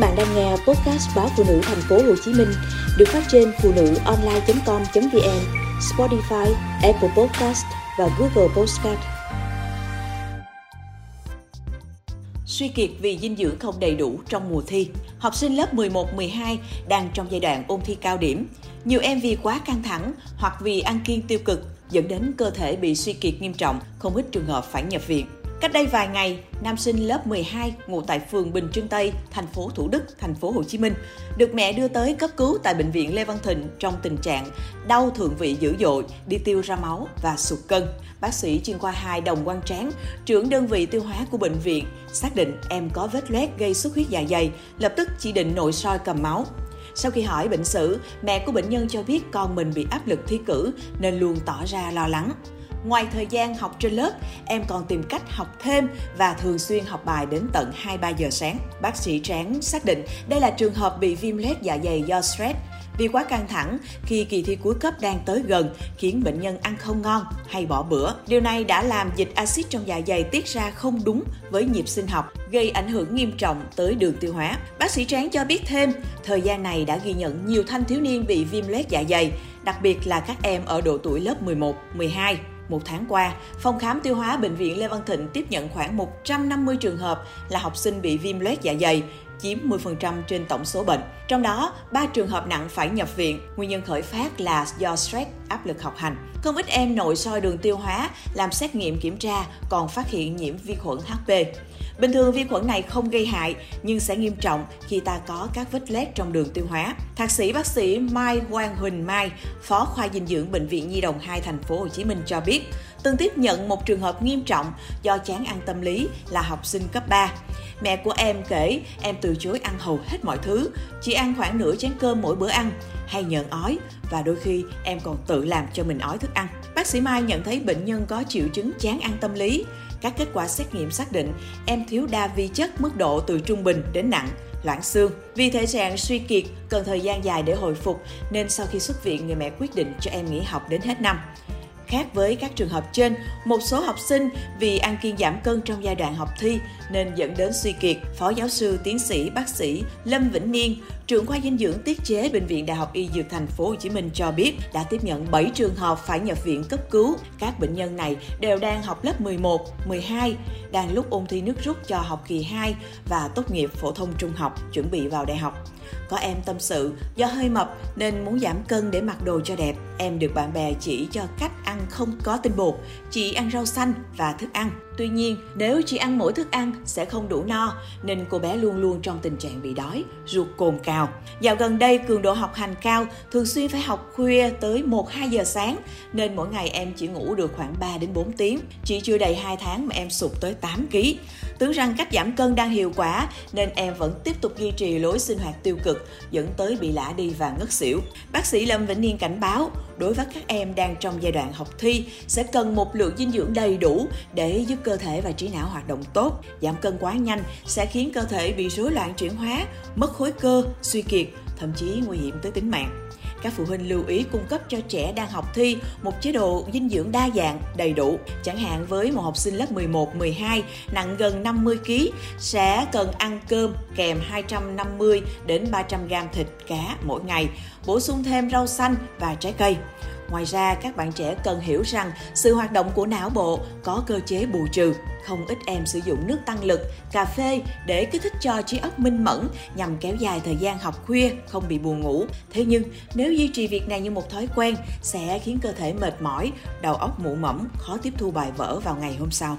bạn đang nghe podcast báo phụ nữ thành phố Hồ Chí Minh được phát trên phụ nữ online.com.vn, Spotify, Apple Podcast và Google Podcast. Suy kiệt vì dinh dưỡng không đầy đủ trong mùa thi. Học sinh lớp 11, 12 đang trong giai đoạn ôn thi cao điểm. Nhiều em vì quá căng thẳng hoặc vì ăn kiêng tiêu cực dẫn đến cơ thể bị suy kiệt nghiêm trọng, không ít trường hợp phải nhập viện. Cách đây vài ngày, nam sinh lớp 12 ngụ tại phường Bình Trưng Tây, thành phố Thủ Đức, thành phố Hồ Chí Minh, được mẹ đưa tới cấp cứu tại bệnh viện Lê Văn Thịnh trong tình trạng đau thượng vị dữ dội, đi tiêu ra máu và sụt cân. Bác sĩ chuyên khoa 2 Đồng Quang Tráng, trưởng đơn vị tiêu hóa của bệnh viện, xác định em có vết loét gây xuất huyết dạ dày, lập tức chỉ định nội soi cầm máu. Sau khi hỏi bệnh sử, mẹ của bệnh nhân cho biết con mình bị áp lực thi cử nên luôn tỏ ra lo lắng. Ngoài thời gian học trên lớp, em còn tìm cách học thêm và thường xuyên học bài đến tận 2-3 giờ sáng. Bác sĩ Tráng xác định đây là trường hợp bị viêm loét dạ dày do stress vì quá căng thẳng khi kỳ thi cuối cấp đang tới gần khiến bệnh nhân ăn không ngon hay bỏ bữa. Điều này đã làm dịch axit trong dạ dày tiết ra không đúng với nhịp sinh học, gây ảnh hưởng nghiêm trọng tới đường tiêu hóa. Bác sĩ Tráng cho biết thêm, thời gian này đã ghi nhận nhiều thanh thiếu niên bị viêm loét dạ dày, đặc biệt là các em ở độ tuổi lớp 11, 12. Một tháng qua, phòng khám tiêu hóa Bệnh viện Lê Văn Thịnh tiếp nhận khoảng 150 trường hợp là học sinh bị viêm loét dạ dày, chiếm 10% trên tổng số bệnh. Trong đó, 3 trường hợp nặng phải nhập viện, nguyên nhân khởi phát là do stress, áp lực học hành. Không ít em nội soi đường tiêu hóa, làm xét nghiệm kiểm tra còn phát hiện nhiễm vi khuẩn HP. Bình thường vi khuẩn này không gây hại nhưng sẽ nghiêm trọng khi ta có các vết loét trong đường tiêu hóa. Thạc sĩ bác sĩ Mai Quang Huỳnh Mai, Phó khoa dinh dưỡng bệnh viện Nhi đồng 2 thành phố Hồ Chí Minh cho biết, từng tiếp nhận một trường hợp nghiêm trọng do chán ăn tâm lý là học sinh cấp 3. Mẹ của em kể em từ chối ăn hầu hết mọi thứ, chỉ ăn khoảng nửa chén cơm mỗi bữa ăn, hay nhận ói và đôi khi em còn tự làm cho mình ói thức ăn. Bác sĩ Mai nhận thấy bệnh nhân có triệu chứng chán ăn tâm lý. Các kết quả xét nghiệm xác định em thiếu đa vi chất mức độ từ trung bình đến nặng, loãng xương. Vì thể trạng suy kiệt, cần thời gian dài để hồi phục nên sau khi xuất viện người mẹ quyết định cho em nghỉ học đến hết năm. Khác với các trường hợp trên, một số học sinh vì ăn kiêng giảm cân trong giai đoạn học thi nên dẫn đến suy kiệt. Phó giáo sư tiến sĩ bác sĩ Lâm Vĩnh Niên, trưởng khoa dinh dưỡng tiết chế bệnh viện Đại học Y Dược thành phố Hồ Chí Minh cho biết đã tiếp nhận 7 trường hợp phải nhập viện cấp cứu. Các bệnh nhân này đều đang học lớp 11, 12, đang lúc ôn thi nước rút cho học kỳ 2 và tốt nghiệp phổ thông trung học, chuẩn bị vào đại học. Có em tâm sự, do hơi mập nên muốn giảm cân để mặc đồ cho đẹp. Em được bạn bè chỉ cho cách ăn không có tinh bột, chỉ ăn rau xanh và thức ăn. Tuy nhiên, nếu chỉ ăn mỗi thức ăn sẽ không đủ no, nên cô bé luôn luôn trong tình trạng bị đói, ruột cồn cào. Dạo gần đây, cường độ học hành cao, thường xuyên phải học khuya tới 1-2 giờ sáng, nên mỗi ngày em chỉ ngủ được khoảng 3 đến 4 tiếng. Chỉ chưa đầy 2 tháng mà em sụt tới 8 kg. Tưởng rằng cách giảm cân đang hiệu quả, nên em vẫn tiếp tục duy trì lối sinh hoạt tiêu cực, dẫn tới bị lả đi và ngất xỉu. Bác sĩ Lâm Vĩnh Niên cảnh báo, đối với các em đang trong giai đoạn học thi sẽ cần một lượng dinh dưỡng đầy đủ để giúp cơ thể và trí não hoạt động tốt. Giảm cân quá nhanh sẽ khiến cơ thể bị rối loạn chuyển hóa, mất khối cơ, suy kiệt, thậm chí nguy hiểm tới tính mạng. Các phụ huynh lưu ý cung cấp cho trẻ đang học thi một chế độ dinh dưỡng đa dạng, đầy đủ. Chẳng hạn với một học sinh lớp 11, 12 nặng gần 50 kg sẽ cần ăn cơm kèm 250 đến 300 g thịt cá mỗi ngày, bổ sung thêm rau xanh và trái cây. Ngoài ra, các bạn trẻ cần hiểu rằng sự hoạt động của não bộ có cơ chế bù trừ. Không ít em sử dụng nước tăng lực, cà phê để kích thích cho trí óc minh mẫn nhằm kéo dài thời gian học khuya, không bị buồn ngủ. Thế nhưng, nếu duy trì việc này như một thói quen, sẽ khiến cơ thể mệt mỏi, đầu óc mụ mẫm, khó tiếp thu bài vở vào ngày hôm sau.